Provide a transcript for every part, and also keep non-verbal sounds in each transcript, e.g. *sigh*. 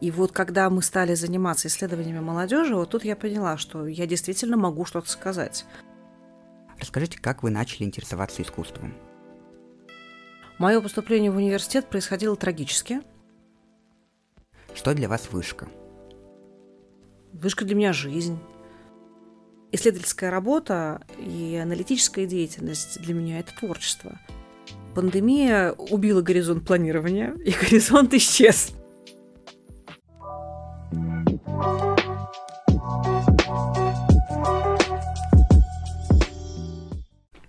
И вот когда мы стали заниматься исследованиями молодежи, вот тут я поняла, что я действительно могу что-то сказать. Расскажите, как вы начали интересоваться искусством? Мое поступление в университет происходило трагически. Что для вас вышка? Вышка для меня жизнь. Исследовательская работа и аналитическая деятельность для меня – это творчество. Пандемия убила горизонт планирования, и горизонт *laughs* исчез.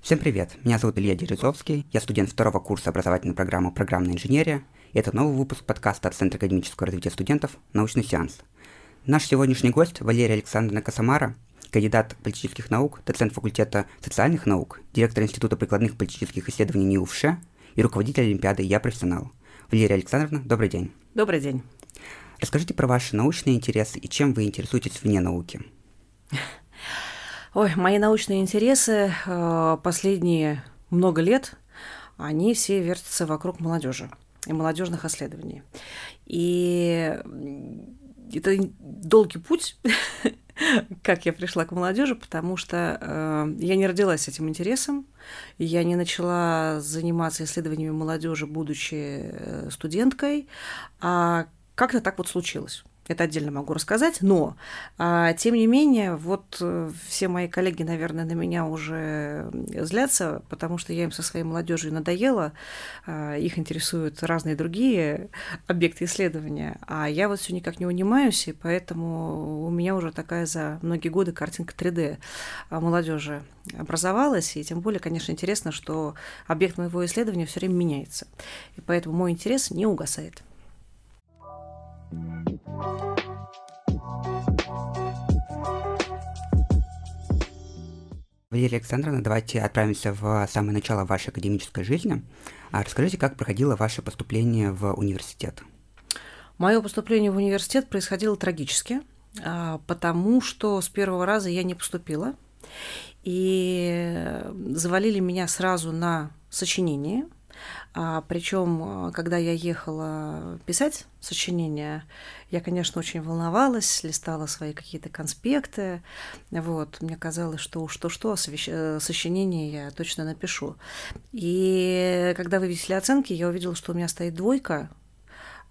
Всем привет, меня зовут Илья Дерезовский, я студент второго курса образовательной программы «Программная инженерия», и это новый выпуск подкаста от Центра академического развития студентов «Научный сеанс». Наш сегодняшний гость Валерия Александровна Косомара, кандидат политических наук, доцент факультета социальных наук, директор Института прикладных политических исследований НИУФШ и руководитель Олимпиады «Я профессионал». Валерия Александровна, добрый день. Добрый день. Расскажите про ваши научные интересы и чем вы интересуетесь вне науки. Ой, мои научные интересы э, последние много лет, они все вертятся вокруг молодежи и молодежных исследований. И это долгий путь, *laughs* как я пришла к молодежи, потому что э, я не родилась с этим интересом, я не начала заниматься исследованиями молодежи, будучи э, студенткой, а как-то так вот случилось. Это отдельно могу рассказать, но, а, тем не менее, вот э, все мои коллеги, наверное, на меня уже злятся, потому что я им со своей молодежью надоела, а, их интересуют разные другие объекты исследования, а я вот все никак не унимаюсь, и поэтому у меня уже такая за многие годы картинка 3D молодежи образовалась, и тем более, конечно, интересно, что объект моего исследования все время меняется, и поэтому мой интерес не угасает. Валерия Александровна, давайте отправимся в самое начало вашей академической жизни. А расскажите, как проходило ваше поступление в университет? Мое поступление в университет происходило трагически, а, потому что с первого раза я не поступила. И завалили меня сразу на сочинение – а, причем, когда я ехала писать сочинение, я, конечно, очень волновалась, листала свои какие-то конспекты. Вот, мне казалось, что уж то-что, э, сочинение я точно напишу. И когда вывесили оценки, я увидела, что у меня стоит двойка,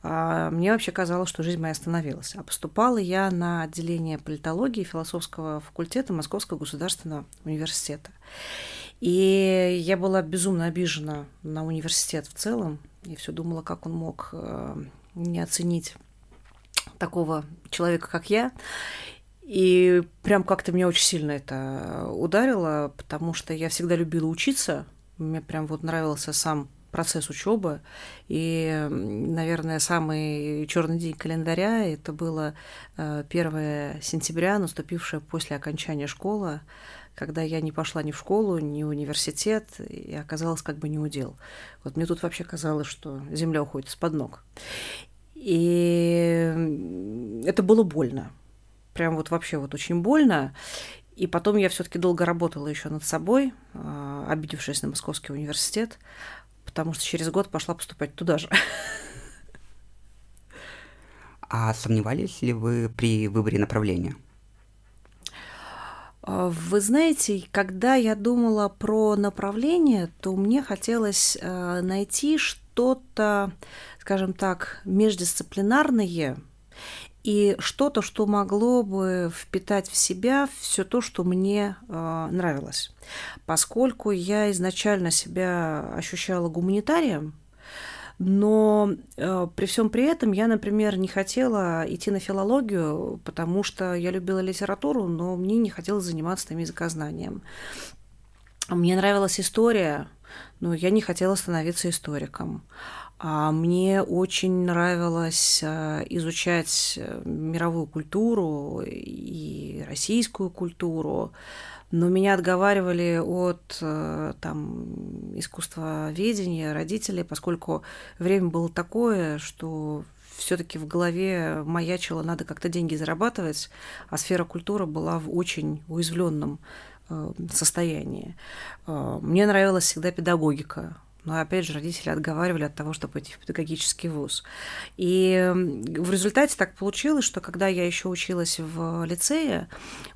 а мне вообще казалось, что жизнь моя остановилась. А поступала я на отделение политологии философского факультета Московского государственного университета. И я была безумно обижена на университет в целом. И все думала, как он мог э, не оценить такого человека, как я. И прям как-то меня очень сильно это ударило, потому что я всегда любила учиться. Мне прям вот нравился сам процесс учебы. И, наверное, самый черный день календаря это было 1 э, сентября, наступившее после окончания школы когда я не пошла ни в школу, ни в университет, и оказалось как бы не удел. Вот мне тут вообще казалось, что земля уходит из-под ног. И это было больно. Прям вот вообще вот очень больно. И потом я все-таки долго работала еще над собой, а, обидевшись на Московский университет, потому что через год пошла поступать туда же. А сомневались ли вы при выборе направления? А, вы знаете, когда я думала про направление, то мне хотелось э, найти что-то, скажем так, междисциплинарное и что-то, что могло бы впитать в себя все то, что мне э, нравилось. Поскольку я изначально себя ощущала гуманитарием, но э, при всем при этом я, например, не хотела идти на филологию, потому что я любила литературу, но мне не хотелось заниматься там языкознанием. Мне нравилась история, но я не хотела становиться историком. А мне очень нравилось э, изучать э, мировую культуру и российскую культуру но меня отговаривали от э, там, искусствоведения родителей, поскольку время было такое, что все-таки в голове маячило, надо как-то деньги зарабатывать, а сфера культуры была в очень уязвленном состоянии. Мне нравилась всегда педагогика, но опять же родители отговаривали от того, чтобы идти в педагогический вуз. И в результате так получилось, что когда я еще училась в лицее,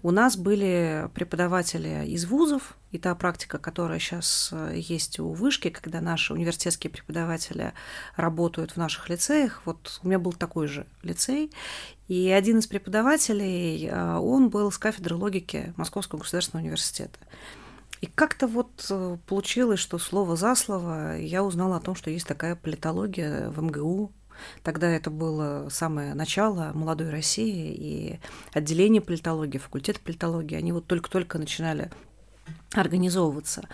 у нас были преподаватели из вузов, и та практика, которая сейчас э, есть у вышки, когда наши университетские преподаватели работают в наших лицеях, вот у меня был такой же лицей, и один из преподавателей, э, он был с кафедры логики Московского государственного университета. И как-то вот э, получилось, что слово за слово я узнала о том, что есть такая политология в МГУ. Тогда это было самое начало молодой России, и отделение политологии, факультет политологии, они вот только-только начинали организовываться.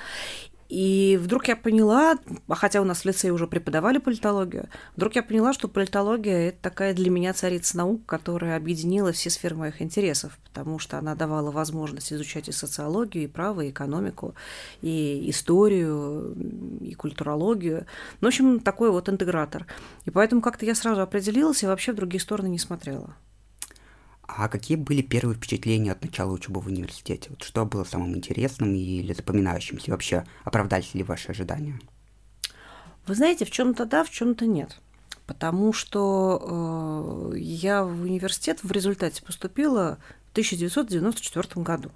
И вдруг я поняла, хотя у нас в лицее уже преподавали политологию, вдруг я поняла, что политология – это такая для меня царица наук, которая объединила все сферы моих интересов, потому что она давала возможность изучать и социологию, и право, и экономику, и историю, и культурологию. Ну, в общем, такой вот интегратор. И поэтому как-то я сразу определилась и вообще в другие стороны не смотрела. А какие были первые впечатления от начала учебы в университете? Вот что было самым интересным или запоминающимся? Вообще, оправдались ли ваши ожидания? Вы знаете, в чем-то да, в чем-то нет. Потому что э, я в университет в результате поступила в 1994 году.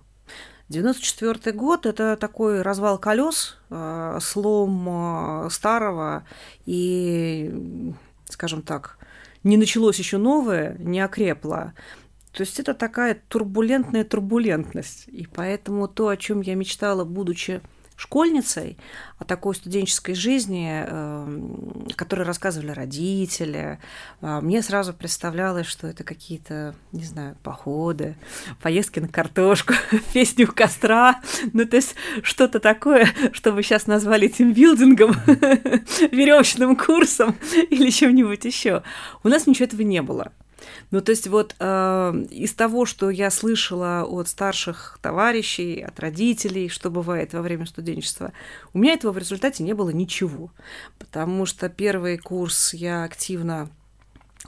94 год – это такой развал колес, э, слом э, старого и, скажем так, не началось еще новое, не окрепло. То есть это такая турбулентная турбулентность. И поэтому то, о чем я мечтала, будучи школьницей, о такой студенческой жизни, эм, которой рассказывали родители, а, мне сразу представлялось, что это какие-то, не знаю, походы, поездки на картошку, *laughs* песни у костра, ну то есть что-то такое, что вы сейчас назвали тимбилдингом, *laughs* веревочным курсом или чем-нибудь еще. У нас ничего этого не было. Ну, то есть вот э, из того, что я слышала от старших товарищей, от родителей, что бывает во время студенчества, у меня этого в результате не было ничего, потому что первый курс я активно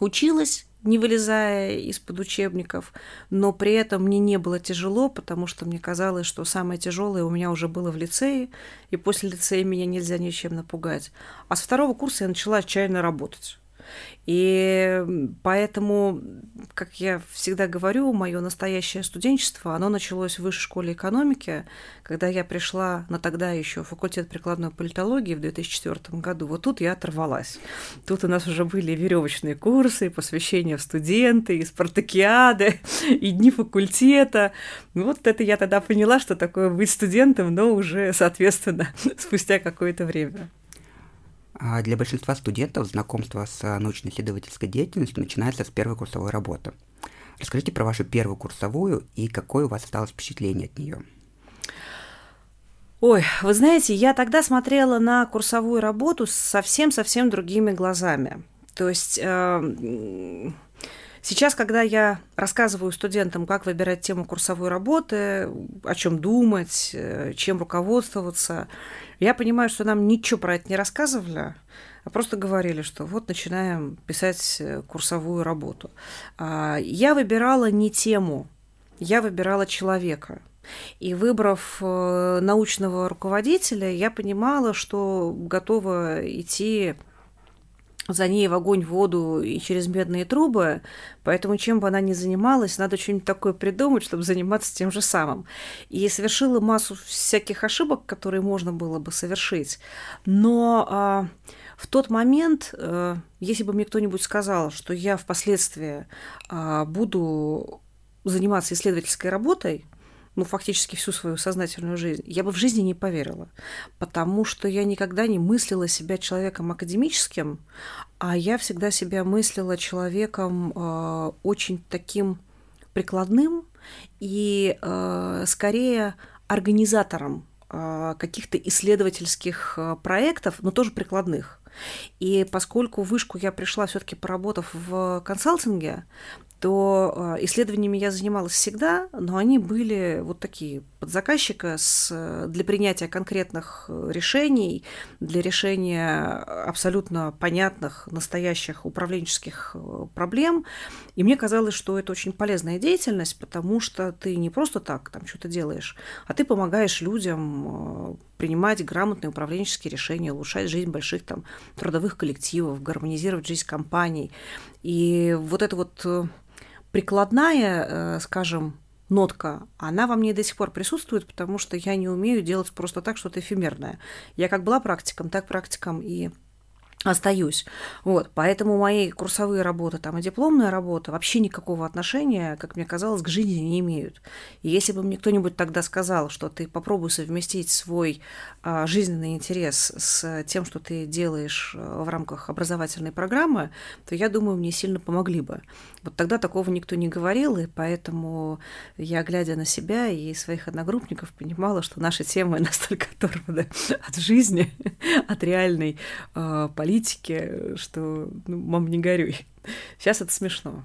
училась, не вылезая из-под учебников, но при этом мне не было тяжело, потому что мне казалось, что самое тяжелое у меня уже было в лицее, и после лицея меня нельзя ничем напугать. А с второго курса я начала отчаянно работать. И поэтому, как я всегда говорю, мое настоящее студенчество, оно началось в высшей школе экономики, когда я пришла на тогда еще факультет прикладной политологии в 2004 году. Вот тут я оторвалась. Тут у нас уже были веревочные курсы, посвящения в студенты, и спартакиады, и дни факультета. Вот это я тогда поняла, что такое быть студентом, но уже, соответственно, *laughs* спустя какое-то время. А для большинства студентов знакомство с научно-исследовательской деятельностью начинается с первой курсовой работы. Расскажите про вашу первую курсовую и какое у вас осталось впечатление от нее. Ой, вы знаете, я тогда смотрела на курсовую работу совсем-совсем другими глазами. То есть э, сейчас, когда я рассказываю студентам, как выбирать тему курсовой работы, о чем думать, э, чем руководствоваться, я понимаю, что нам ничего про это не рассказывали, а просто говорили, что вот начинаем писать э, курсовую работу. А, я выбирала не тему, я выбирала человека. И выбрав э, научного руководителя, я понимала, что готова идти за ней в огонь, в воду и через медные трубы, поэтому чем бы она ни занималась, надо что-нибудь такое придумать, чтобы заниматься тем же самым. И совершила массу всяких ошибок, которые можно было бы совершить. Но а, в тот момент, а, если бы мне кто-нибудь сказал, что я впоследствии а, буду заниматься исследовательской работой, ну, фактически всю свою сознательную жизнь, я бы в жизни не поверила, потому что я никогда не мыслила себя человеком академическим, а я всегда себя мыслила человеком э, очень таким прикладным и э, скорее организатором э, каких-то исследовательских э, проектов, но тоже прикладных. И поскольку в вышку я пришла все-таки поработав в консалтинге, то исследованиями я занималась всегда, но они были вот такие под заказчика с, для принятия конкретных решений, для решения абсолютно понятных, настоящих управленческих проблем. И мне казалось, что это очень полезная деятельность, потому что ты не просто так там что-то делаешь, а ты помогаешь людям принимать грамотные управленческие решения, улучшать жизнь больших там трудовых коллективов, гармонизировать жизнь компаний. И вот эта вот э, прикладная, э, скажем, нотка, она во мне до сих пор присутствует, потому что я не умею делать просто так что-то эфемерное. Я как была практиком, так практиком и остаюсь. Вот, поэтому мои курсовые работы там и дипломная работа вообще никакого отношения, как мне казалось, к жизни не имеют. И если бы мне кто-нибудь тогда сказал, что ты попробуй совместить свой а, жизненный интерес с тем, что ты делаешь а, в рамках образовательной программы, то я думаю, мне сильно помогли бы. Вот тогда такого никто не говорил, и поэтому я, глядя на себя и своих одногруппников, понимала, что наши темы *laughs* настолько оторваны от жизни, *laughs* от реальной э, политики, что, ну, мам, не горюй. Сейчас это смешно.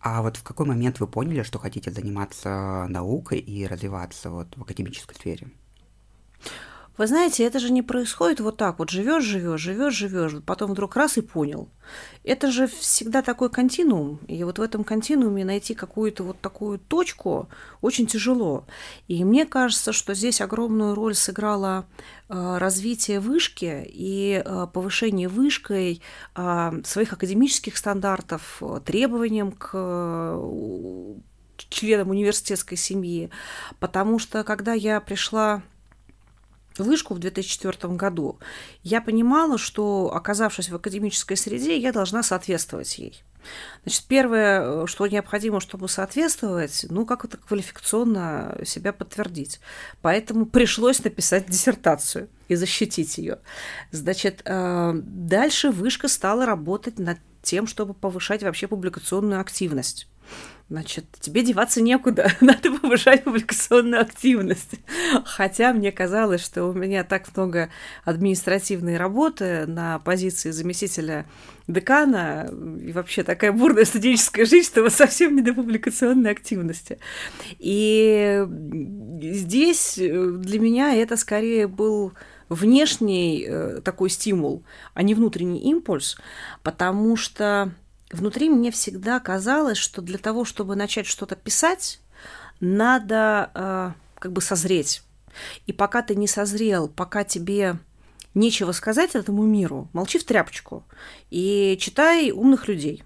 А вот в какой момент вы поняли, что хотите заниматься наукой и развиваться вот в академической сфере? Вы знаете, это же не происходит вот так вот. Живешь, живешь, живешь, живешь, потом вдруг раз и понял. Это же всегда такой континуум. И вот в этом континууме найти какую-то вот такую точку очень тяжело. И мне кажется, что здесь огромную роль сыграло э, развитие вышки и э, повышение вышкой э, своих академических стандартов, требованиям к членам университетской семьи. Потому что когда я пришла вышку в 2004 году, я понимала, что, оказавшись в академической среде, я должна соответствовать ей. Значит, первое, что необходимо, чтобы соответствовать, ну, как это квалификационно себя подтвердить. Поэтому пришлось написать диссертацию и защитить ее. Значит, э, дальше вышка стала работать над тем, чтобы повышать вообще публикационную активность. Значит, тебе деваться некуда, *laughs* надо повышать публикационную активность. Хотя мне казалось, что у меня так много административной работы на позиции заместителя декана и вообще такая бурная студенческая жизнь, что совсем не до публикационной активности. И здесь для меня это скорее был внешний э, такой стимул, а не внутренний импульс, потому что внутри мне всегда казалось, что для того, чтобы начать что-то писать, надо э, как бы созреть. И пока ты не созрел, пока тебе нечего сказать этому миру, молчи в тряпочку и читай умных людей.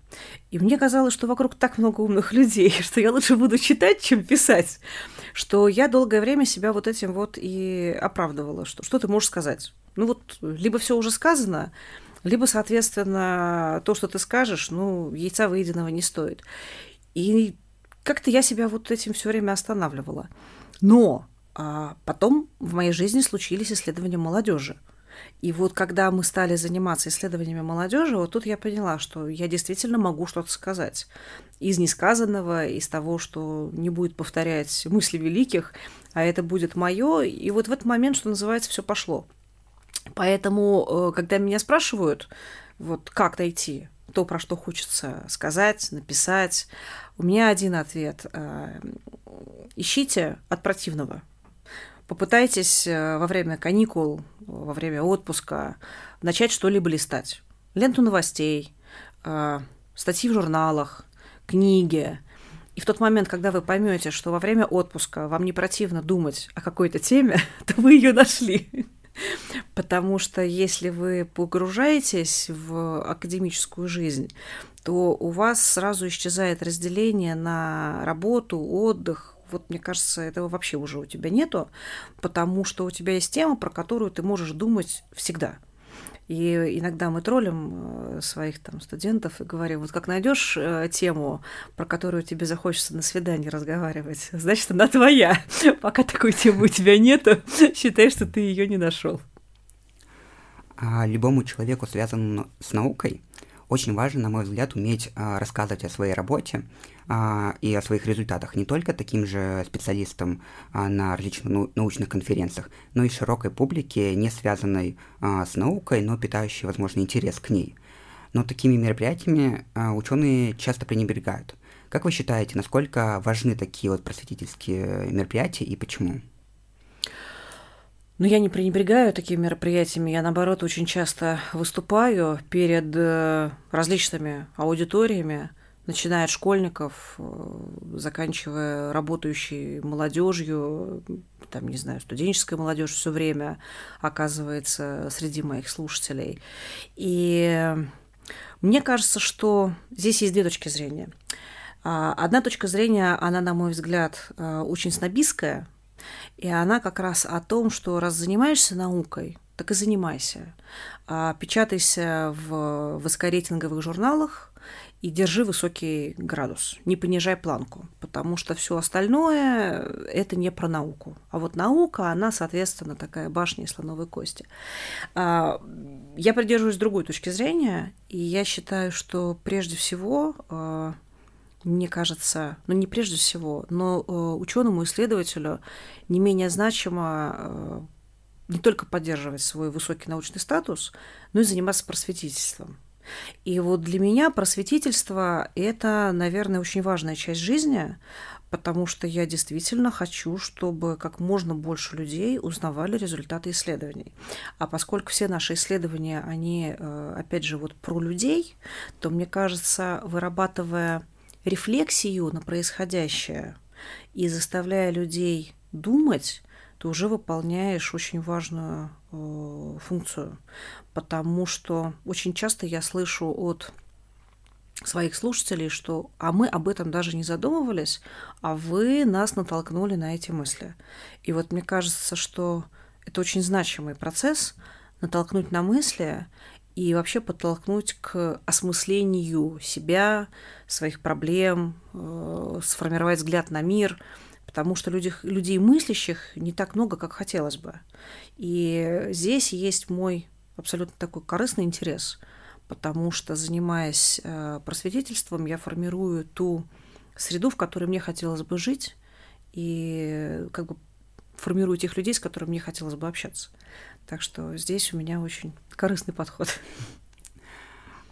И мне казалось, что вокруг так много умных *laughs* людей, что я лучше буду читать, чем писать, что я долгое время себя вот этим вот и оправдывала, что что ты можешь сказать. Ну вот, либо все уже сказано, либо, соответственно, то, что ты скажешь, ну, яйца выеденного не стоит. И как-то я себя вот этим все время останавливала. Но а потом в моей жизни случились исследования молодежи. И вот когда мы стали заниматься исследованиями молодежи, вот тут я поняла, что я действительно могу что-то сказать. Из несказанного, из того, что не будет повторять мысли великих, а это будет мое. И вот в этот момент, что называется, все пошло. Поэтому, э, когда меня спрашивают, вот как найти то, про что хочется сказать, написать, у меня один ответ. Э, ищите от противного. Попытайтесь э, во время каникул, во время отпуска начать что-либо листать. Ленту новостей, статьи в журналах, книги. И в тот момент, когда вы поймете, что во время отпуска вам не противно думать о какой-то теме, *laughs* то вы ее нашли. *laughs* Потому что если вы погружаетесь в академическую жизнь, то у вас сразу исчезает разделение на работу, отдых. Вот мне кажется, этого вообще уже у тебя нету, потому что у тебя есть тема, про которую ты можешь думать всегда – и иногда мы троллим э, своих там студентов и говорим, вот как найдешь э, тему, про которую тебе захочется на свидании разговаривать, *laughs* значит, она твоя. *laughs* Пока такой темы у тебя нету, *laughs* считай, что ты ее не нашел. А любому человеку, связанному с наукой, очень важно, на мой взгляд, уметь а, рассказывать о своей работе а, и о своих результатах не только таким же специалистам а, на различных научных конференциях, но и широкой публике, не связанной с наукой, но питающей, возможно, интерес к ней. Но такими мероприятиями ученые часто пренебрегают. Как вы считаете, насколько важны такие вот просветительские мероприятия и почему? Но я не пренебрегаю такими мероприятиями. Я, наоборот, очень часто выступаю перед э, различными аудиториями, начиная от школьников, э, заканчивая работающей молодежью, там, не знаю, студенческая молодежь все время оказывается среди моих слушателей. И мне кажется, что здесь есть две точки зрения. А, одна точка зрения, она, на мой взгляд, э, очень снобистская – и она как раз о том, что раз занимаешься наукой, так и занимайся. А, печатайся в высокорейтинговых журналах и держи высокий градус, не понижай планку, потому что все остальное это не про науку. А вот наука, она, соответственно, такая башня из слоновой кости. А, я придерживаюсь другой точки зрения, и я считаю, что прежде всего а, мне кажется, ну не прежде всего, но э, ученому исследователю не менее значимо э, не только поддерживать свой высокий научный статус, но и заниматься просветительством. И вот для меня просветительство – это, наверное, очень важная часть жизни, потому что я действительно хочу, чтобы как можно больше людей узнавали результаты исследований. А поскольку все наши исследования, они, э, опять же, вот про людей, то, мне кажется, вырабатывая рефлексию на происходящее и заставляя людей думать, ты уже выполняешь очень важную э, функцию, потому что очень часто я слышу от своих слушателей, что а мы об этом даже не задумывались, а вы нас натолкнули на эти мысли. И вот мне кажется, что это очень значимый процесс натолкнуть на мысли и вообще подтолкнуть к осмыслению себя, своих проблем, э, сформировать взгляд на мир, потому что людей, людей мыслящих не так много, как хотелось бы. И здесь есть мой абсолютно такой корыстный интерес, потому что, занимаясь э, просветительством, я формирую ту среду, в которой мне хотелось бы жить, и как бы формирую тех людей, с которыми мне хотелось бы общаться. Так что здесь у меня очень корыстный подход.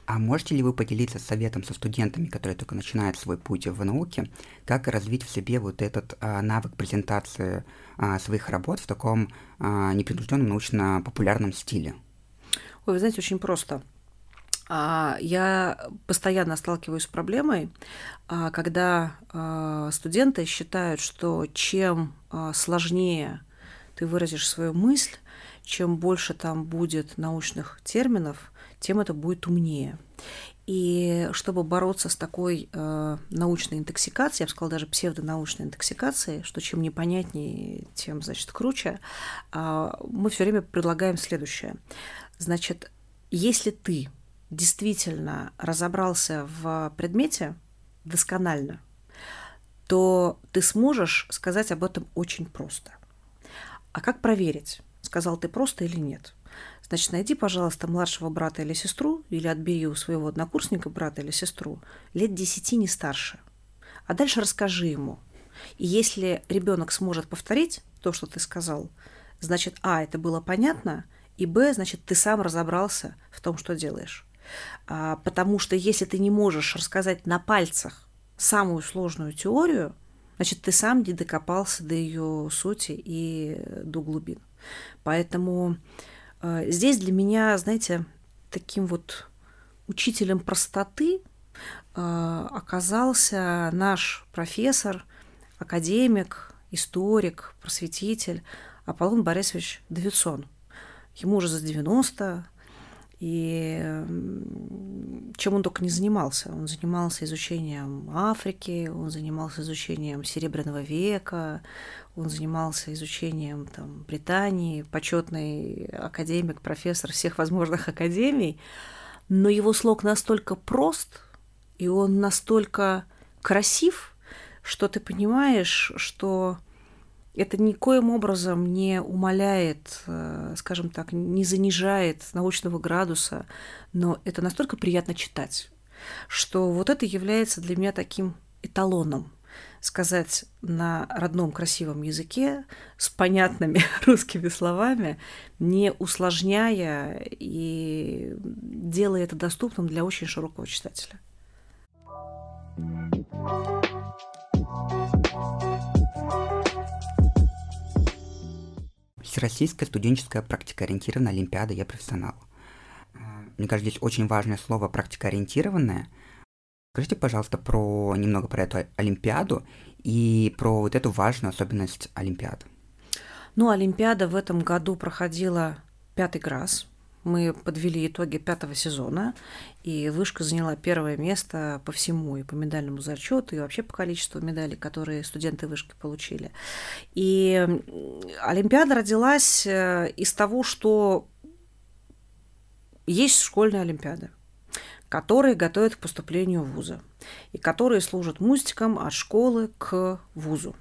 А можете ли вы поделиться советом со студентами, которые только начинают свой путь в науке, как развить в себе вот этот а, навык презентации а, своих работ в таком а, непринужденном научно-популярном стиле? Ой, вы знаете, очень просто. А, я постоянно сталкиваюсь с проблемой, а, когда а, студенты считают, что чем сложнее ты выразишь свою мысль, чем больше там будет научных терминов, тем это будет умнее. И чтобы бороться с такой э, научной интоксикацией, я бы сказала даже псевдонаучной интоксикацией, что чем непонятнее, тем, значит, круче, э, мы все время предлагаем следующее. Значит, если ты действительно разобрался в предмете досконально, то ты сможешь сказать об этом очень просто. А как проверить, сказал ты просто или нет? Значит, найди, пожалуйста, младшего брата или сестру, или отбери у своего однокурсника брата или сестру, лет десяти не старше. А дальше расскажи ему. И если ребенок сможет повторить то, что ты сказал, значит, а, это было понятно, и б, значит, ты сам разобрался в том, что делаешь. А, потому что если ты не можешь рассказать на пальцах самую сложную теорию, значит, ты сам не докопался до ее сути и до глубин. Поэтому Э, здесь для меня, знаете, таким вот учителем простоты э, оказался наш профессор, академик, историк, просветитель Аполлон Борисович Давидсон. Ему уже за 90, и чем он только не занимался. Он занимался изучением Африки, он занимался изучением Серебряного века, он занимался изучением там, Британии, почетный академик, профессор всех возможных академий. Но его слог настолько прост, и он настолько красив, что ты понимаешь, что это никоим образом не умаляет, э, скажем так, не занижает научного градуса, но это настолько приятно читать, что вот это является для меня таким эталоном сказать на родном красивом языке с понятными *laughs* русскими словами, не усложняя и делая это доступным для очень широкого читателя. thank you Всероссийская студенческая практикоориентированная Олимпиада «Я профессионал». Мне кажется, здесь очень важное слово «практикоориентированное». Скажите, пожалуйста, про немного про эту Олимпиаду и про вот эту важную особенность Олимпиады. Ну, Олимпиада в этом году проходила пятый раз. Мы подвели итоги пятого сезона, и Вышка заняла первое место по всему, и по медальному зачету, и вообще по количеству медалей, которые студенты Вышки получили. И Олимпиада родилась э, из того, что есть школьная Олимпиада которые готовят к поступлению в вузы и которые служат мустиком от школы к вузу.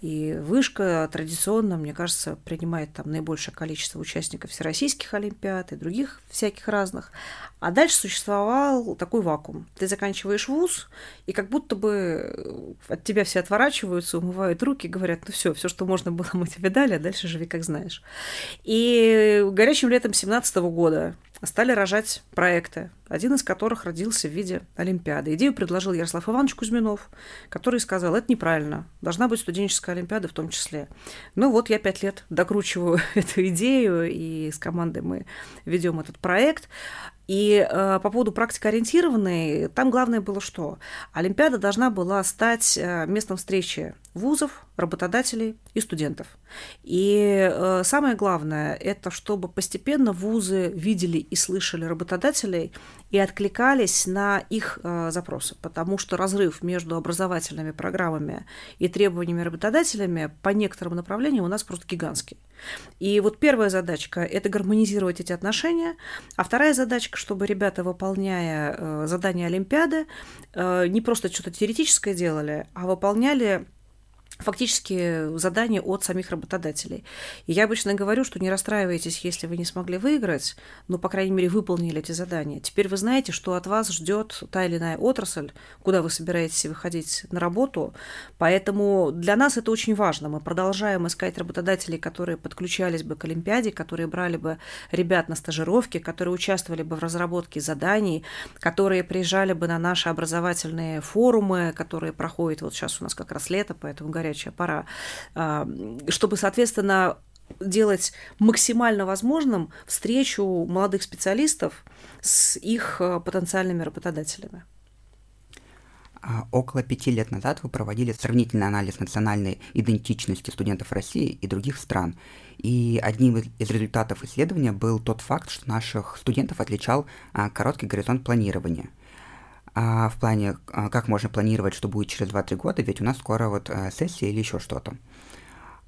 И вышка традиционно, мне кажется, принимает там наибольшее количество участников всероссийских олимпиад и других всяких разных. А дальше существовал такой вакуум. Ты заканчиваешь вуз, и как будто бы от тебя все отворачиваются, умывают руки, говорят, ну все, все, что можно было, мы тебе дали, а дальше живи как знаешь. И горячим летом 17 года стали рожать проекты, один из которых родился в виде Олимпиады. Идею предложил Ярослав Иванович Кузьминов, который сказал, это неправильно, должна быть студенческая Олимпиада в том числе. Ну вот я пять лет докручиваю *laughs* эту идею, и с командой мы ведем этот проект. И э, по поводу практикоориентированной, там главное было что? Олимпиада должна была стать э, местом встречи вузов, работодателей и студентов. И э, самое главное, это чтобы постепенно вузы видели и слышали работодателей и откликались на их э, запросы, потому что разрыв между образовательными программами и требованиями работодателями по некоторым направлениям у нас просто гигантский. И вот первая задачка – это гармонизировать эти отношения, а вторая задачка, чтобы ребята, выполняя э, задания Олимпиады, э, не просто что-то теоретическое делали, а выполняли фактически задания от самих работодателей. И я обычно говорю, что не расстраивайтесь, если вы не смогли выиграть, но, по крайней мере, выполнили эти задания. Теперь вы знаете, что от вас ждет та или иная отрасль, куда вы собираетесь выходить на работу. Поэтому для нас это очень важно. Мы продолжаем искать работодателей, которые подключались бы к Олимпиаде, которые брали бы ребят на стажировки, которые участвовали бы в разработке заданий, которые приезжали бы на наши образовательные форумы, которые проходят вот сейчас у нас как раз лето, поэтому горячая пора, а, чтобы, соответственно, делать максимально возможным встречу молодых специалистов с их а, потенциальными работодателями. А, около пяти лет назад вы проводили сравнительный анализ национальной идентичности студентов России и других стран. И одним из результатов исследования был тот факт, что наших студентов отличал короткий горизонт планирования – а в плане, а, как можно планировать, что будет через 2-3 года, ведь у нас скоро вот э, сессия или еще что-то.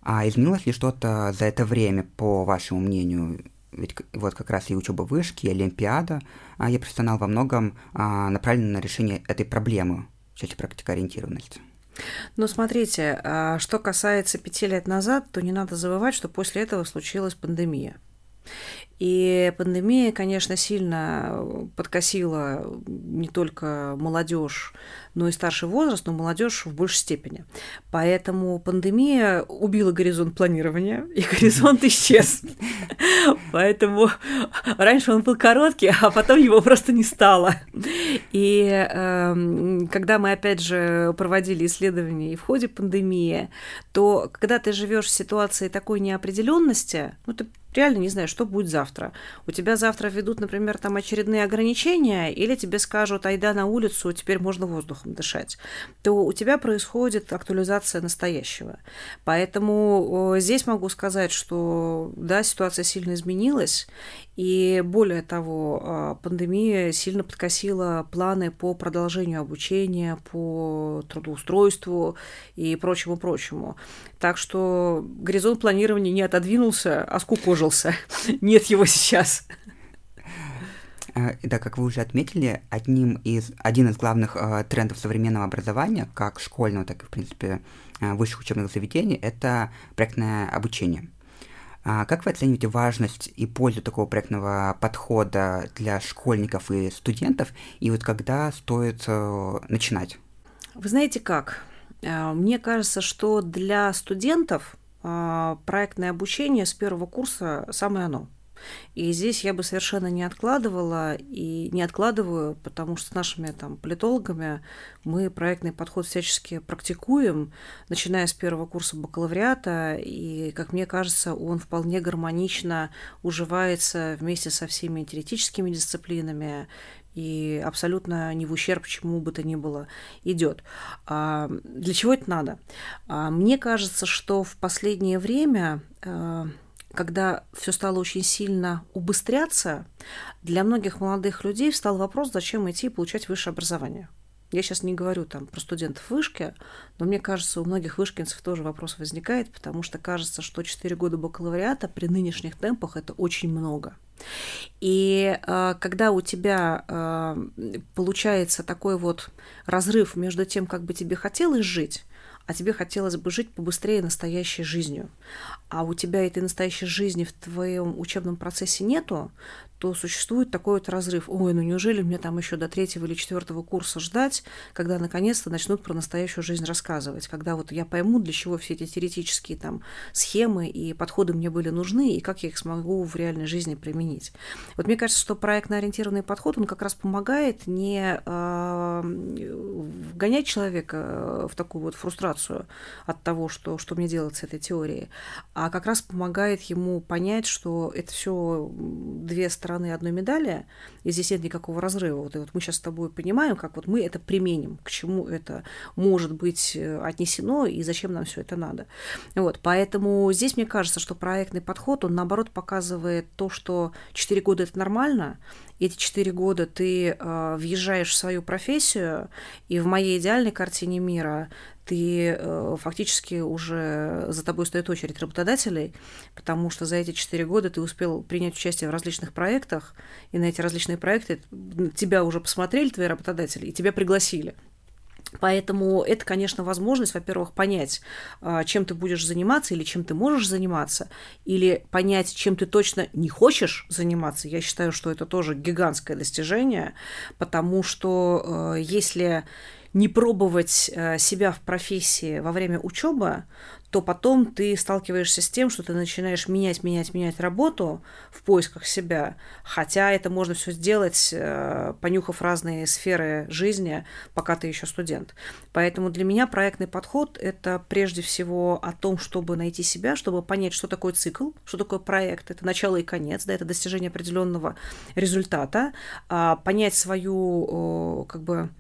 А изменилось ли что-то за это время, по вашему мнению? Ведь вот как раз и учеба вышки, и Олимпиада, а я профессионал во многом а, направлен на решение этой проблемы в части практикоориентированности. Ну, смотрите, а, что касается пяти лет назад, то не надо забывать, что после этого случилась пандемия. И пандемия, конечно, сильно подкосила не только молодежь, но и старший возраст, но молодежь в большей степени. Поэтому пандемия убила горизонт планирования, и горизонт исчез. Поэтому раньше он был короткий, а потом его просто не стало. И э, когда мы, опять же, проводили исследования и в ходе пандемии, то когда ты живешь в ситуации такой неопределенности, ну, ты реально не знаешь, что будет завтра. У тебя завтра ведут, например, там очередные ограничения, или тебе скажут, айда на улицу, теперь можно воздухом дышать, то у тебя происходит актуализация настоящего. Поэтому здесь могу сказать, что да, ситуация сильно изменилась, и более того, а, пандемия сильно подкосила планы по продолжению обучения, по трудоустройству и прочему-прочему. Так что горизонт планирования не отодвинулся, а скукожился. *laughs* Нет его сейчас. А, да, как вы уже отметили, одним из, один из главных э, трендов современного образования, как школьного, так и, в принципе, э, высших учебных заведений, это проектное обучение. А как вы оцениваете важность и пользу такого проектного подхода для школьников и студентов, и вот когда стоит э, начинать? Вы знаете как? Э, мне кажется, что для студентов э, проектное обучение с первого курса самое оно. И здесь я бы совершенно не откладывала и не откладываю, потому что с нашими там политологами мы проектный подход всячески практикуем, начиная с первого курса бакалавриата, и, как мне кажется, он вполне гармонично уживается вместе со всеми теоретическими дисциплинами, и абсолютно не в ущерб чему бы то ни было идет. А для чего это надо? А мне кажется, что в последнее время а, когда все стало очень сильно убыстряться, для многих молодых людей встал вопрос, зачем идти получать высшее образование. Я сейчас не говорю там про студентов вышки, но мне кажется, у многих вышкинцев тоже вопрос возникает, потому что кажется, что 4 года бакалавриата при нынешних темпах это очень много. И э, когда у тебя э, получается такой вот разрыв между тем, как бы тебе хотелось жить, а тебе хотелось бы жить побыстрее настоящей жизнью, а у тебя этой настоящей жизни в твоем учебном процессе нету, то существует такой вот разрыв. Ой, ну неужели мне там еще до третьего или четвертого курса ждать, когда наконец-то начнут про настоящую жизнь рассказывать, когда вот я пойму, для чего все эти теоретические там схемы и подходы мне были нужны, и как я их смогу в реальной жизни применить. Вот мне кажется, что проектно-ориентированный подход, он как раз помогает не э, вгонять человека в такую вот фрустрацию от того, что, что мне делать с этой теорией, а как раз помогает ему понять, что это все две стороны стороны одной медали, и здесь нет никакого разрыва. Вот, и вот мы сейчас с тобой понимаем, как вот мы это применим, к чему это может быть э, отнесено и зачем нам все это надо. Вот, поэтому здесь мне кажется, что проектный подход, он наоборот показывает то, что 4 года это нормально, эти четыре года ты э, въезжаешь в свою профессию, и в моей идеальной картине мира ты э, фактически уже за тобой стоит очередь работодателей, потому что за эти четыре года ты успел принять участие в различных проектах, и на эти различные проекты тебя уже посмотрели твои работодатели и тебя пригласили. Поэтому это, конечно, возможность, во-первых, понять, а, чем ты будешь заниматься или чем ты можешь заниматься, или понять, чем ты точно не хочешь заниматься. Я считаю, что это тоже гигантское достижение, потому что э, если не пробовать э, себя в профессии во время учебы, то потом ты сталкиваешься с тем, что ты начинаешь менять, менять, менять работу в поисках себя, хотя это можно все сделать, э, понюхав разные сферы жизни, пока ты еще студент. Поэтому для меня проектный подход – это прежде всего о том, чтобы найти себя, чтобы понять, что такое цикл, что такое проект, это начало и конец, да, это достижение определенного результата, а понять свою, как бы,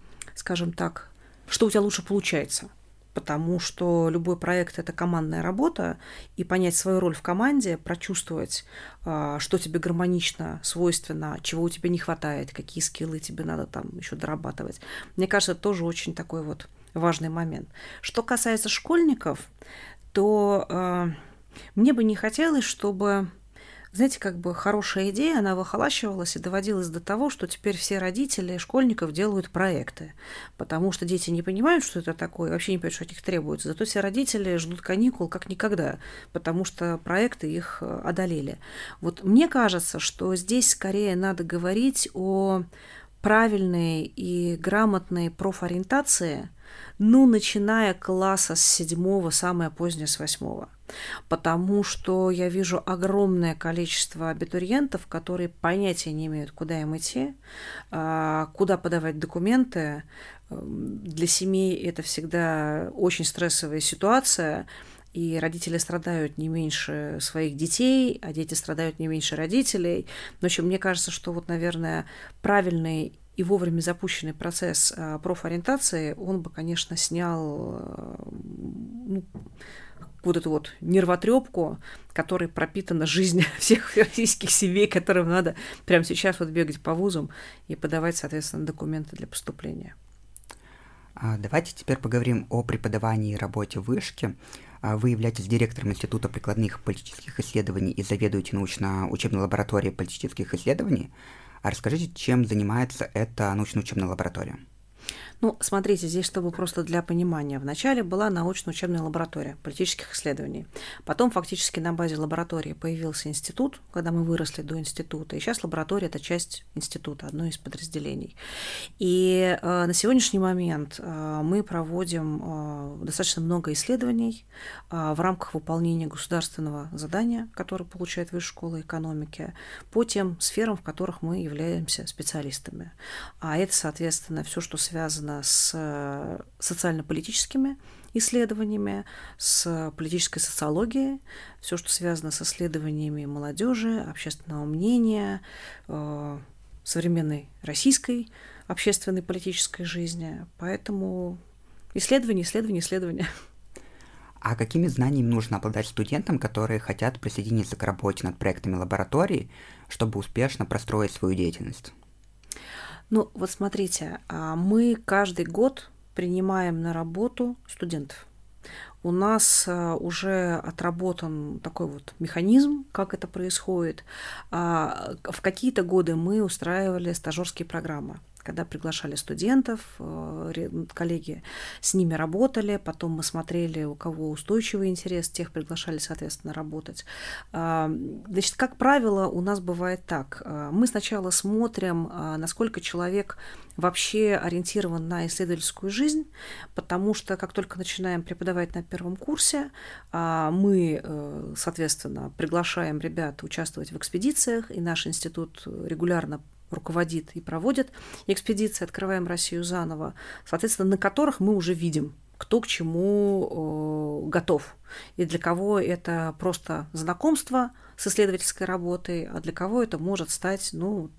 скажем так, что у тебя лучше получается – потому что любой проект – это командная работа, и понять свою роль в команде, прочувствовать, а, что тебе гармонично, свойственно, чего у тебя не хватает, какие скиллы тебе надо там еще дорабатывать. Мне кажется, тоже очень такой вот важный момент. Что касается школьников, то э, мне бы не хотелось, чтобы знаете, как бы хорошая идея, она выхолащивалась и доводилась до того, что теперь все родители школьников делают проекты, потому что дети не понимают, что это такое, вообще не понимают, что от них требуется. Зато все родители ждут каникул как никогда, потому что проекты их э, одолели. Вот мне кажется, что здесь скорее надо говорить о правильной и грамотной профориентации, ну, начиная класса с седьмого, самое позднее с восьмого потому что я вижу огромное количество абитуриентов, которые понятия не имеют, куда им идти, а, куда подавать документы. Для семей это всегда очень стрессовая ситуация, и родители страдают не меньше своих детей, а дети страдают не меньше родителей. В общем, мне кажется, что вот, наверное, правильный и вовремя запущенный процесс а, профориентации, он бы, конечно, снял ну, вот эту вот нервотрепку, которой пропитана жизнь *laughs* всех российских семей, которым надо прямо сейчас вот бегать по вузам и подавать, соответственно, документы для поступления. А, давайте теперь поговорим о преподавании и работе в вышке. А, вы являетесь директором Института прикладных политических исследований и заведуете научно-учебной лабораторией политических исследований. А расскажите, чем занимается эта научно-учебная лаборатория? Ну, смотрите, здесь, чтобы просто для понимания. Вначале была научно-учебная лаборатория политических исследований. Потом фактически на базе лаборатории появился институт, когда мы выросли до института. И сейчас лаборатория – это часть института, одно из подразделений. И э, на сегодняшний момент э, мы проводим э, достаточно много исследований э, в рамках выполнения государственного задания, которое получает Высшая школа экономики, по тем сферам, в которых мы являемся специалистами. А это, соответственно, все, что связано с э, социально-политическими исследованиями, с политической социологией, все, что связано с исследованиями молодежи, общественного мнения, э, современной российской общественной политической жизни. Поэтому исследования, исследования, исследования. А какими знаниями нужно обладать студентам, которые хотят присоединиться к работе над проектами лаборатории, чтобы успешно простроить свою деятельность? Ну, вот смотрите, а, мы каждый год принимаем на работу студентов. У нас а, уже отработан такой вот механизм, как это происходит. А, в какие-то годы мы устраивали стажерские программы когда приглашали студентов, э, коллеги с ними работали, потом мы смотрели, у кого устойчивый интерес, тех приглашали, соответственно, работать. А, значит, как правило, у нас бывает так. А, мы сначала смотрим, а, насколько человек вообще ориентирован на исследовательскую жизнь, потому что как только начинаем преподавать на первом курсе, мы, э, соответственно, приглашаем ребят участвовать в экспедициях, и наш институт регулярно руководит и проводит экспедиции «Открываем Россию заново», соответственно, на которых мы уже видим, кто к чему э, готов. И для кого это просто знакомство с исследовательской работой, а для кого это может стать, ну,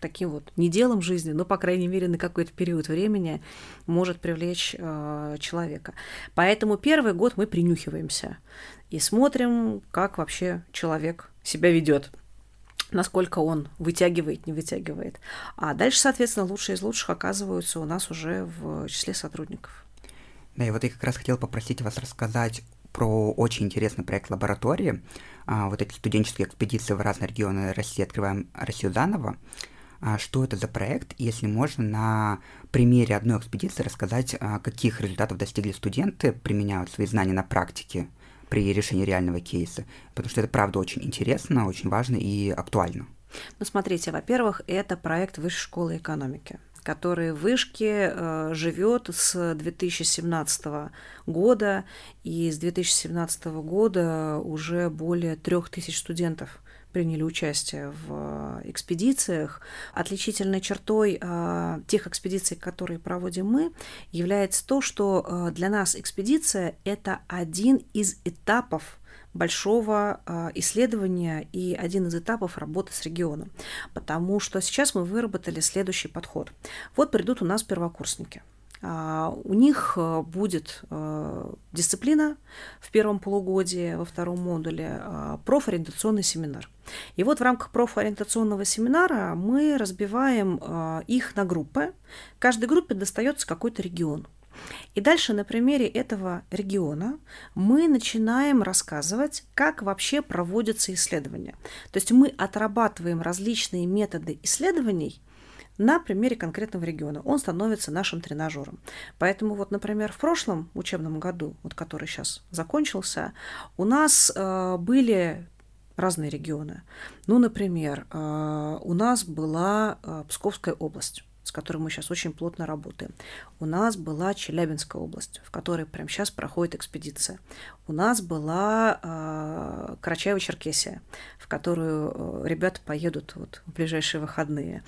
таким вот не делом жизни, но, по крайней мере, на какой-то период времени может привлечь э, человека. Поэтому первый год мы принюхиваемся и смотрим, как вообще человек себя ведет насколько он вытягивает, не вытягивает. А дальше, соответственно, лучшие из лучших оказываются у нас уже в числе сотрудников. Да, и вот я как раз хотел попросить вас рассказать про очень интересный проект лаборатории. А, вот эти студенческие экспедиции в разные регионы России «Открываем Россию заново». А, что это за проект, если можно на примере одной экспедиции рассказать, а, каких результатов достигли студенты, применяют свои знания на практике при решении реального кейса, потому что это, правда, очень интересно, очень важно и актуально. Ну, смотрите, во-первых, это проект Высшей школы экономики который в Вышке э, живет с 2017 года, и с 2017 года уже более трех тысяч студентов приняли участие в э, экспедициях. Отличительной чертой э, тех экспедиций, которые проводим мы, является то, что э, для нас экспедиция – это один из этапов большого исследования и один из этапов работы с регионом. Потому что сейчас мы выработали следующий подход. Вот придут у нас первокурсники – у них э, будет э, дисциплина в первом полугодии, во втором модуле а, профориентационный семинар. И вот в рамках профориентационного семинара мы разбиваем а, их на группы. Каждой группе достается какой-то регион. И дальше на примере этого региона мы начинаем рассказывать, как вообще проводятся исследования. То есть мы отрабатываем различные методы исследований, на примере конкретного региона. Он становится нашим тренажером. Поэтому вот, например, в прошлом учебном году, вот который сейчас закончился, у нас э, были разные регионы. Ну, например, э, у нас была э, Псковская область с которой мы сейчас очень плотно работаем. У нас была Челябинская область, в которой прямо сейчас проходит экспедиция. У нас была э, Карачаево-Черкесия, в которую э, ребята поедут вот в ближайшие выходные.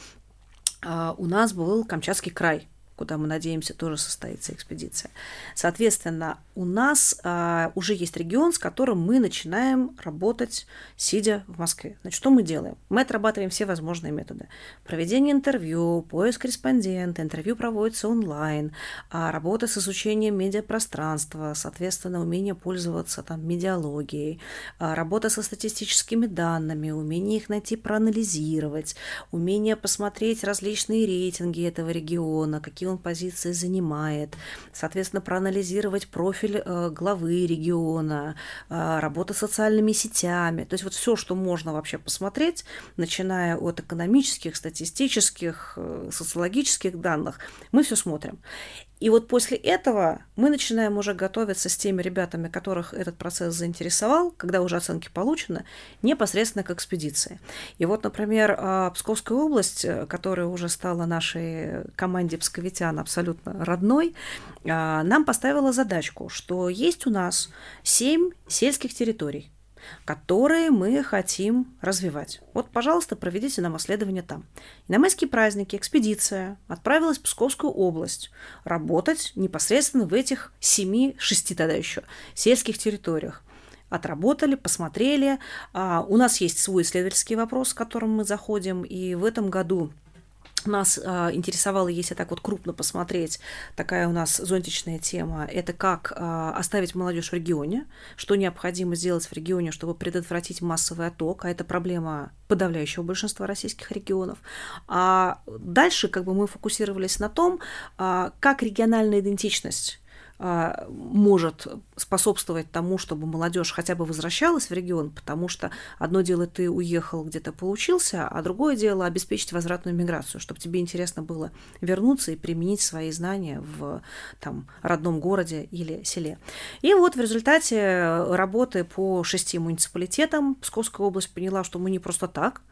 А, у нас был Камчатский край, куда мы надеемся тоже состоится экспедиция. Соответственно, у нас а, уже есть регион, с которым мы начинаем работать, сидя в Москве. Значит, что мы делаем? Мы отрабатываем все возможные методы. Проведение интервью, поиск корреспондента, интервью проводится онлайн, а, работа с изучением медиапространства, соответственно, умение пользоваться там медиалогией, а, работа со статистическими данными, умение их найти, проанализировать, умение посмотреть различные рейтинги этого региона, какие он позиции занимает, соответственно, проанализировать профиль э, главы региона, э, работа с социальными сетями, то есть вот все, что можно вообще посмотреть, начиная от экономических, статистических, э, социологических данных, мы все смотрим. И вот после этого мы начинаем уже готовиться с теми ребятами, которых этот процесс заинтересовал, когда уже оценки получены, непосредственно к экспедиции. И вот, например, а, Псковская область, э, которая уже стала нашей команде псковитян абсолютно родной, а, нам поставила задачку, что есть у нас семь сельских территорий, которые мы хотим развивать. Вот, пожалуйста, проведите нам исследование там. И на майские праздники экспедиция отправилась в Псковскую область работать непосредственно в этих семи, шести тогда еще сельских территориях отработали, посмотрели. А, у нас есть свой исследовательский вопрос, с которым мы заходим, и в этом году нас э, интересовала, если так вот крупно посмотреть, такая у нас зонтичная тема, это как э, оставить молодежь в регионе, что необходимо сделать в регионе, чтобы предотвратить массовый отток, а это проблема подавляющего большинства российских регионов. А дальше как бы мы фокусировались на том, э, как региональная идентичность а, может способствовать тому, чтобы молодежь хотя бы возвращалась в регион, потому что одно дело ты уехал где-то поучился, а другое дело обеспечить возвратную миграцию, чтобы тебе интересно было вернуться и применить свои знания в там, родном городе или селе. И вот в результате работы по шести муниципалитетам Псковская область поняла, что мы не просто так,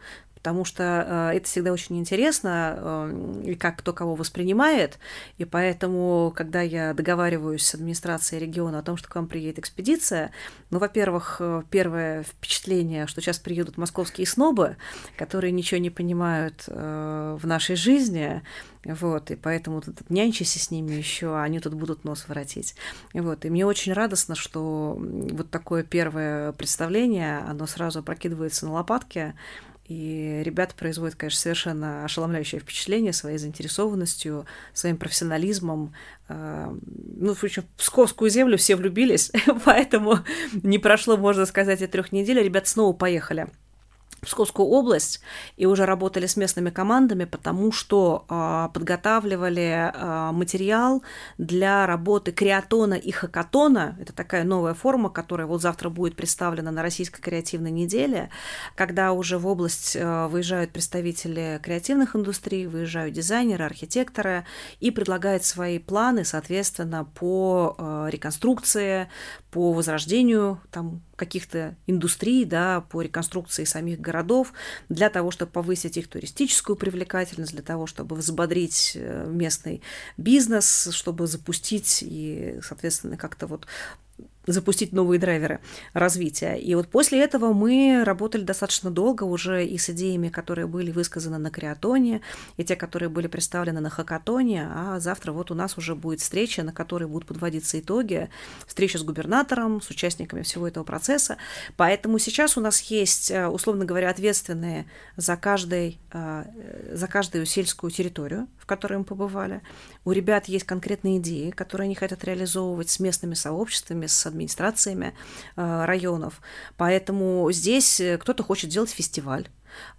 потому что э, это всегда очень интересно, э, и как кто кого воспринимает, и поэтому, когда я договариваюсь с администрацией региона о том, что к вам приедет экспедиция, ну, во-первых, э, первое впечатление, что сейчас приедут московские снобы, которые ничего не понимают э, в нашей жизни, вот, и поэтому тут нянчися с ними еще, а они тут будут нос воротить. Вот, и мне очень радостно, что вот такое первое представление, оно сразу прокидывается на лопатки, и ребята производят, конечно, совершенно ошеломляющее впечатление своей заинтересованностью, своим профессионализмом. А, ну, в общем, в Псковскую землю все влюбились, *laughs* поэтому не прошло, можно сказать, и трех недель, ребята снова поехали Псковскую область и уже работали с местными командами, потому что э, подготавливали э, материал для работы креатона и хакатона. Это такая новая форма, которая вот завтра будет представлена на Российской креативной неделе, когда уже в область э, выезжают представители креативных индустрий, выезжают дизайнеры, архитекторы и предлагают свои планы, соответственно, по э, реконструкции, по возрождению там каких-то индустрий, да, по реконструкции самих городов, для того, чтобы повысить их туристическую привлекательность, для того, чтобы взбодрить э, местный бизнес, чтобы запустить и, соответственно, как-то вот запустить новые драйверы развития. И вот после этого мы работали достаточно долго уже и с идеями, которые были высказаны на Креатоне, и те, которые были представлены на Хакатоне, а завтра вот у нас уже будет встреча, на которой будут подводиться итоги, встреча с губернатором, с участниками всего этого процесса. Поэтому сейчас у нас есть, э, условно говоря, ответственные за, каждый, э, за каждую сельскую территорию, в которой мы побывали. У ребят есть конкретные идеи, которые они хотят реализовывать с местными сообществами, с администрациями э, районов. Поэтому здесь э, кто-то хочет делать фестиваль,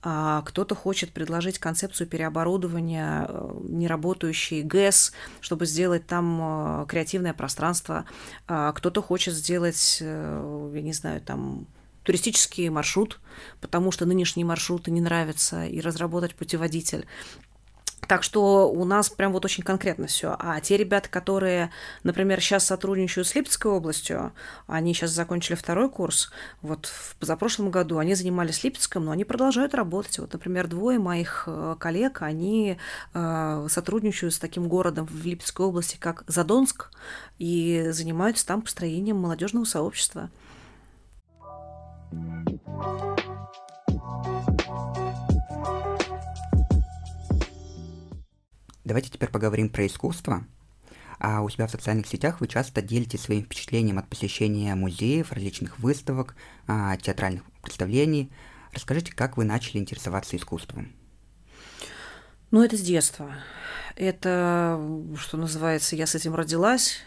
а кто-то хочет предложить концепцию переоборудования э, неработающий ГЭС, чтобы сделать там креативное пространство. А кто-то хочет сделать, я не знаю, там туристический маршрут, потому что нынешние маршруты не нравятся, и разработать путеводитель. Так что у нас прям вот очень конкретно все. А те ребята, которые, например, сейчас сотрудничают с Липецкой областью, они сейчас закончили второй курс, вот в позапрошлом году они занимались Липецком, но они продолжают работать. Вот, например, двое моих э, коллег, они э, сотрудничают с таким городом в Липецкой области, как Задонск, и занимаются там построением молодежного сообщества. Давайте теперь поговорим про искусство. А у себя в социальных сетях вы часто делитесь своим впечатлением от посещения музеев, различных выставок, а, театральных представлений. Расскажите, как вы начали интересоваться искусством? Ну, это с детства. Это, что называется, я с этим родилась.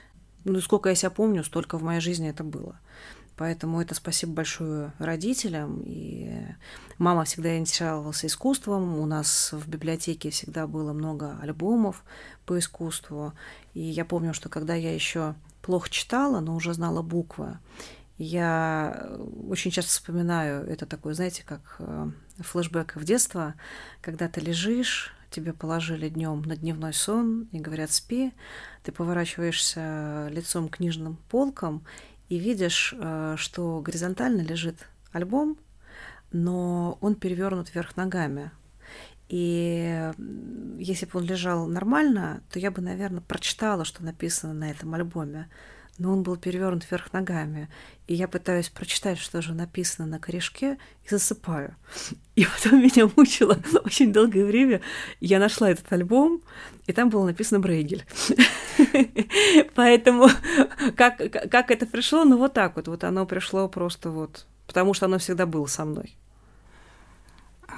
Ну, сколько я себя помню, столько в моей жизни это было. Поэтому это спасибо большое родителям. И мама всегда интересовалась искусством. У нас в библиотеке всегда было много альбомов по искусству. И я помню, что когда я еще плохо читала, но уже знала буквы, я очень часто вспоминаю это такое, знаете, как э, флешбэк в детство, когда ты лежишь, тебе положили днем на дневной сон и говорят спи, ты поворачиваешься лицом к книжным полкам и видишь, э, что горизонтально лежит альбом, но он перевернут вверх ногами. И если бы он лежал нормально, то я бы, наверное, прочитала, что написано на этом альбоме но он был перевернут вверх ногами. И я пытаюсь прочитать, что же написано на корешке, и засыпаю. *laughs* И потом меня мучило *laughs* очень долгое время. Я нашла этот альбом, и там было написано Брейгель. *laughs* Поэтому как, как это пришло? Ну, вот так вот. Вот оно пришло просто вот, потому что оно всегда было со мной.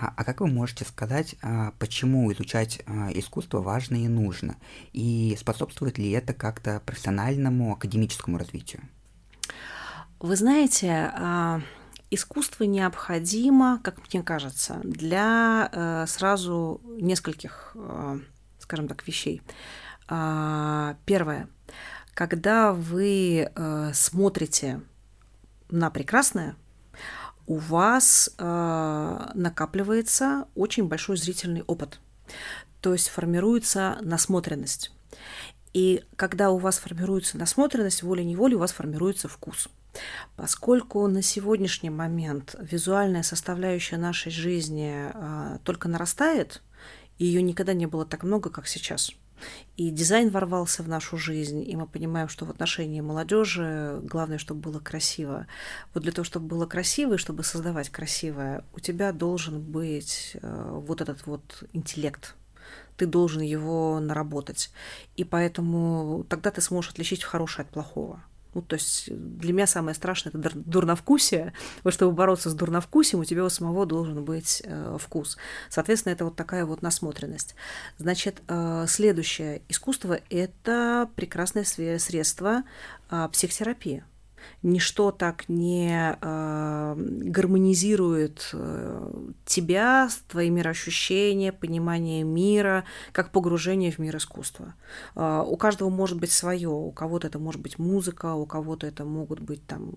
А, а как вы можете сказать, а, почему изучать а, искусство важно и нужно? И способствует ли это как-то профессиональному, академическому развитию? Вы знаете, искусство необходимо, как мне кажется, для э, сразу нескольких, э, скажем так, вещей. Первое. Когда вы э, смотрите на прекрасное, у вас э, накапливается очень большой зрительный опыт. То есть формируется насмотренность. И когда у вас формируется насмотренность, волей-неволей у вас формируется вкус. Поскольку на сегодняшний момент визуальная составляющая нашей жизни э, только нарастает, и ее никогда не было так много, как сейчас – и дизайн ворвался в нашу жизнь, и мы понимаем, что в отношении молодежи главное, чтобы было красиво. Вот для того, чтобы было красиво и чтобы создавать красивое, у тебя должен быть э, вот этот вот интеллект, ты должен его наработать. И поэтому тогда ты сможешь отличить хорошее от плохого. Ну, то есть для меня самое страшное – это дурновкусие. Вот чтобы бороться с дурновкусием, у тебя у самого должен быть э, вкус. Соответственно, это вот такая вот насмотренность. Значит, э, следующее искусство – это прекрасное средство э, психотерапии ничто так не э, гармонизирует э, тебя, твои мироощущения, понимание мира, как погружение в мир искусства. Э, у каждого может быть свое, у кого-то это может быть музыка, у кого-то это могут быть там,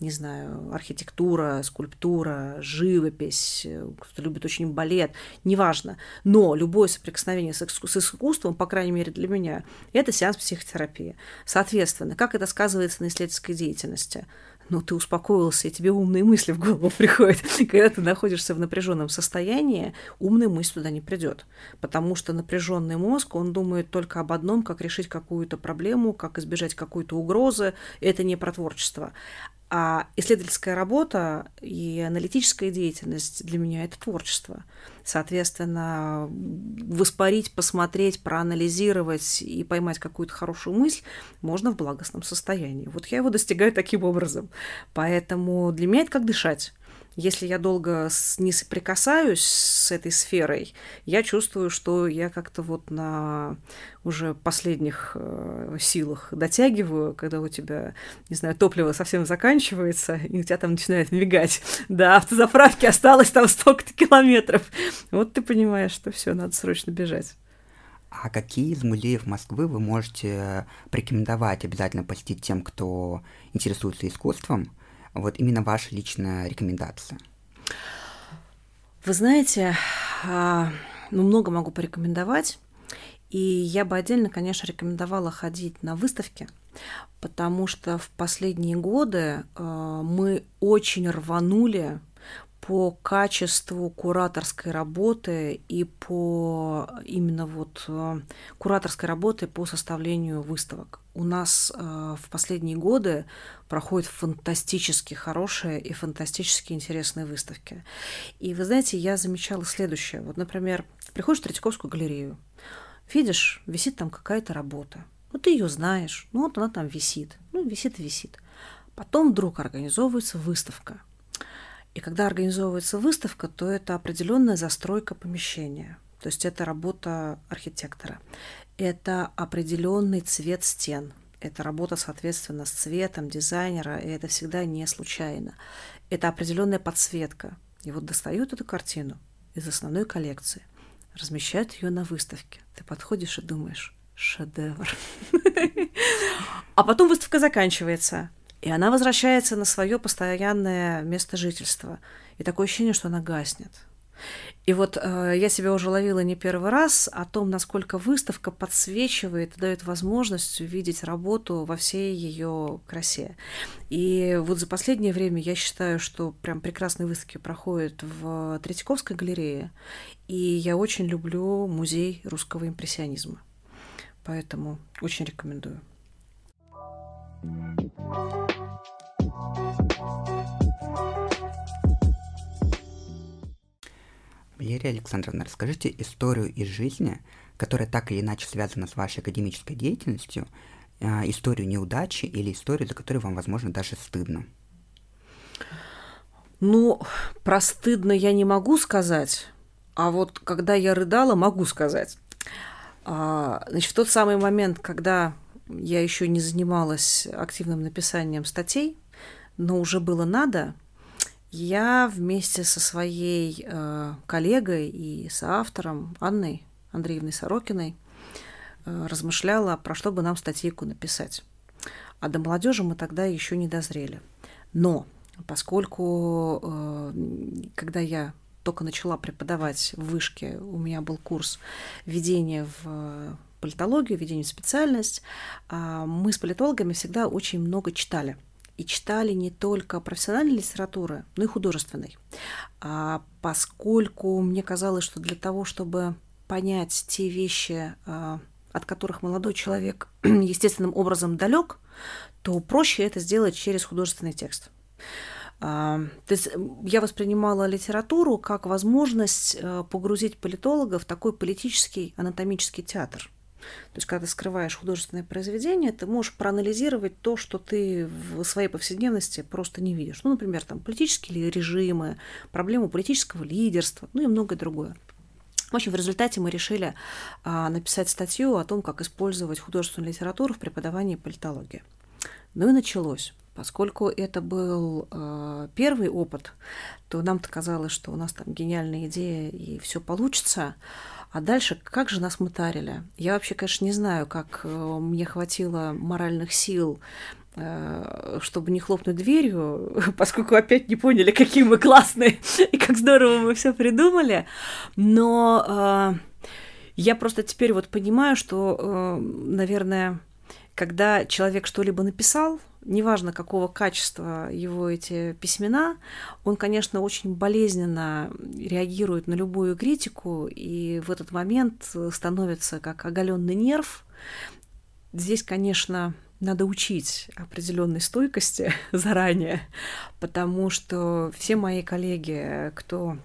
не знаю, архитектура, скульптура, живопись, кто-то любит очень балет, неважно. Но любое соприкосновение с, с искусством, по крайней мере для меня, это сеанс психотерапии. Соответственно, как это сказывается на исследовательской деятельности? Деятельности. Но ты успокоился, и тебе умные мысли в голову *laughs* приходят. Когда ты находишься в напряженном состоянии, умная мысль туда не придет. Потому что напряженный мозг, он думает только об одном, как решить какую-то проблему, как избежать какой-то угрозы. Это не про творчество. А исследовательская работа и аналитическая деятельность для меня это творчество. Соответственно, воспарить, посмотреть, проанализировать и поймать какую-то хорошую мысль можно в благостном состоянии. Вот я его достигаю таким образом. Поэтому для меня это как дышать. Если я долго не соприкасаюсь с этой сферой, я чувствую, что я как-то вот на уже последних э, силах дотягиваю, когда у тебя, не знаю, топливо совсем заканчивается, и у тебя там начинает мигать. *laughs* Да, автозаправки осталось там столько-то километров. Вот ты понимаешь, что все, надо срочно бежать. А какие из музеев Москвы вы можете порекомендовать обязательно посетить тем, кто интересуется искусством? Вот именно ваша личная рекомендация. Вы знаете, а, ну, много могу порекомендовать. И я бы отдельно, конечно, рекомендовала ходить на выставки, потому что в последние годы а, мы очень рванули по качеству кураторской работы и по именно вот э, кураторской работы по составлению выставок. У нас э, в последние годы проходят фантастически хорошие и фантастически интересные выставки. И вы знаете, я замечала следующее. Вот, например, приходишь в Третьяковскую галерею, видишь, висит там какая-то работа. Ну, ты ее знаешь, ну, вот она там висит. Ну, висит и висит. Потом вдруг организовывается выставка – и когда организовывается выставка, то это определенная застройка помещения. То есть это работа архитектора. Это определенный цвет стен. это работа, соответственно, с цветом дизайнера, и это всегда не случайно. Это определенная подсветка. И вот достают эту картину из основной коллекции, размещают ее на выставке. Ты подходишь и думаешь, шедевр. *laughs* А потом выставка заканчивается, и она возвращается на свое постоянное место жительства. И такое ощущение, что она гаснет. И вот э, я себя уже ловила не первый раз о том, насколько выставка подсвечивает, дает возможность увидеть работу во всей ее красе. И вот за последнее время я считаю, что прям прекрасные выставки проходят в Третьяковской галерее, и я очень люблю музей русского импрессионизма. Поэтому очень рекомендую. Валерия Александровна, расскажите историю из жизни, которая так или иначе связана с вашей академической деятельностью, э, историю неудачи или историю, за которую вам, возможно, даже стыдно. Ну, про стыдно я не могу сказать, а вот когда я рыдала, могу сказать. А, значит, в тот самый момент, когда я еще не занималась активным написанием статей, но уже было надо, я вместе со своей э, коллегой и соавтором Анной Андреевной Сорокиной э, размышляла, про что бы нам статейку написать. А до молодежи мы тогда еще не дозрели. Но поскольку, э, когда я только начала преподавать в вышке, у меня был курс введения в политологию, введение в специальность, э, мы с политологами всегда очень много читали – и читали не только профессиональной литературы, но и художественной. А поскольку мне казалось, что для того, чтобы понять те вещи, а, от которых молодой человек *clears throat* естественным образом далек, то проще это сделать через художественный текст. А, то есть я воспринимала литературу как возможность а, погрузить политолога в такой политический анатомический театр – то есть, когда ты скрываешь художественное произведение, ты можешь проанализировать то, что ты в своей повседневности просто не видишь. Ну, например, там политические режимы, проблему политического лидерства, ну и многое другое. В общем, в результате мы решили а, написать статью о том, как использовать художественную литературу в преподавании политологии. Ну и началось. Поскольку это был э, первый опыт, то нам-то казалось, что у нас там гениальная идея и все получится. А дальше, как же нас мытарили? Я вообще, конечно, не знаю, как э, мне хватило моральных сил э, чтобы не хлопнуть дверью, *laughs* поскольку опять не поняли, какие мы классные *laughs* и как здорово мы все придумали. Но э, я просто теперь вот понимаю, что, наверное, когда человек что-либо написал, неважно какого качества его эти письмена, он, конечно, очень болезненно реагирует на любую критику, и в этот момент становится как оголенный нерв. Здесь, конечно, надо учить определенной стойкости *laughs* заранее, потому что все мои коллеги, кто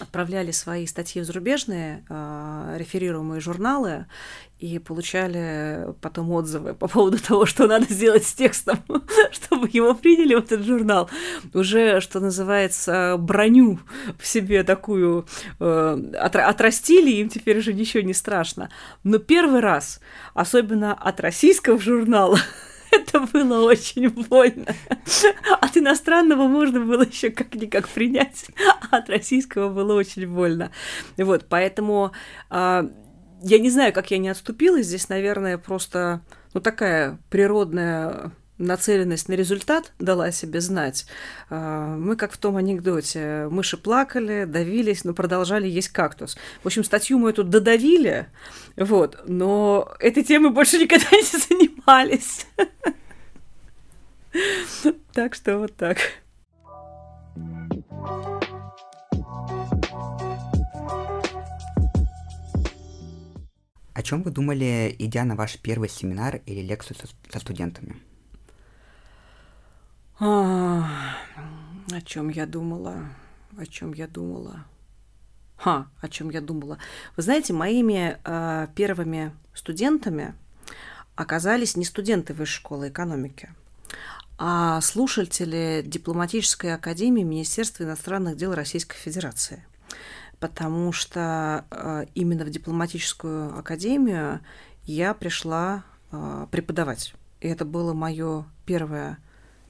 отправляли свои статьи в зарубежные э, реферируемые журналы и получали потом отзывы по поводу *laughs* того, что надо сделать с текстом, *laughs* чтобы его приняли в этот журнал. Уже, что называется, броню в себе такую э, отрастили, им теперь уже ничего не страшно. Но первый раз, особенно от российского журнала, *laughs* *laughs* Это было очень больно. От иностранного можно было еще как-никак принять, а от российского было очень больно. Вот, поэтому э, я не знаю, как я не отступила. Здесь, наверное, просто ну, такая природная нацеленность на результат дала себе знать. А, мы, как в том анекдоте, мыши плакали, давились, но продолжали есть кактус. В общем, статью мы эту додавили, вот, но этой темой больше никогда *laughs* не занимались. *laughs* Так что вот так. О чем вы думали, идя на ваш первый семинар или лекцию со студентами? А, о чем я думала? О чем я думала? Ха, о чем я думала? Вы знаете, моими э, первыми студентами оказались не студенты высшей школы экономики, а слушатели дипломатической академии Министерства иностранных дел Российской Федерации. Потому что э, именно в дипломатическую академию я пришла э, преподавать. И это было мое первое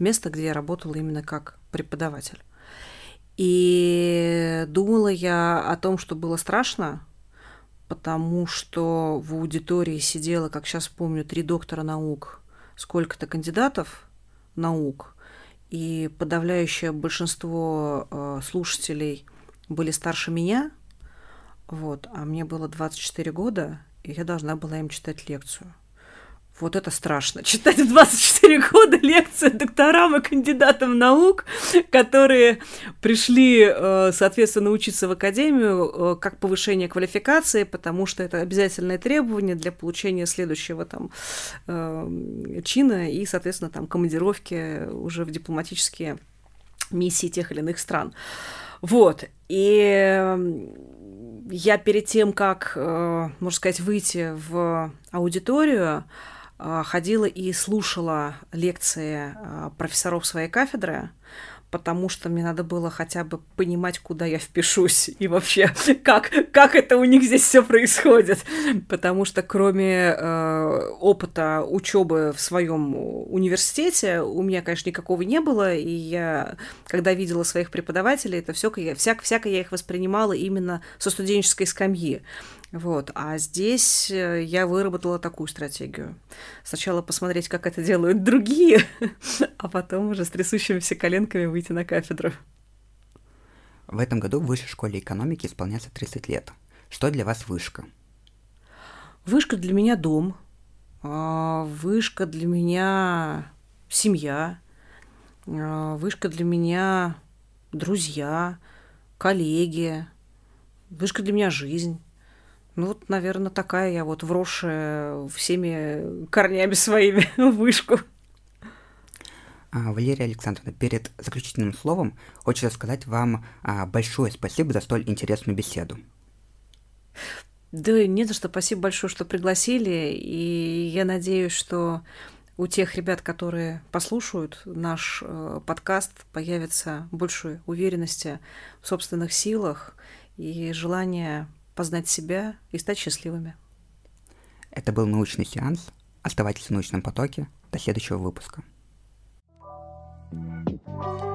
место, где я работала именно как преподаватель. И думала я о том, что было страшно, потому что в аудитории сидело, как сейчас помню, три доктора наук, сколько-то кандидатов наук, и подавляющее большинство э, слушателей были старше меня, вот, а мне было 24 года, и я должна была им читать лекцию. Вот это страшно. *laughs* Читать в 24 года лекцию докторам и кандидатам наук, которые пришли, э, соответственно, учиться в академию э, как повышение квалификации, потому что это обязательное требование для получения следующего там э, чина и, соответственно, там командировки уже в дипломатические миссии тех или иных стран. Вот. И я перед тем, как, можно сказать, выйти в аудиторию, ходила и слушала лекции а, профессоров своей кафедры, потому что мне надо было хотя бы понимать, куда я впишусь и вообще, *laughs* как, как это у них здесь все происходит. Потому что кроме э, опыта учебы в своем университете, у меня, конечно, никакого не было, и я, когда видела своих преподавателей, это все, всяко, всяко я их воспринимала именно со студенческой скамьи. Вот. А здесь э, я выработала такую стратегию. Сначала посмотреть, как это делают другие, *laughs* а потом уже с трясущимися коленками выйти на кафедру. В этом году в Высшей школе экономики исполняется 30 лет. Что для вас вышка? Вышка для меня дом. А, вышка для меня семья. А, вышка для меня друзья, коллеги. Вышка для меня жизнь. Ну вот, наверное, такая я вот вросшая всеми корнями своими *laughs* в вышку. А, Валерия Александровна, перед заключительным словом хочется сказать вам а, большое спасибо за столь интересную беседу. Да не за что. Спасибо большое, что пригласили. И я надеюсь, что у тех ребят, которые послушают наш э, подкаст, появится больше уверенности в собственных силах и желание познать себя и стать счастливыми. Это был научный сеанс. Оставайтесь в научном потоке. До следующего выпуска. thank you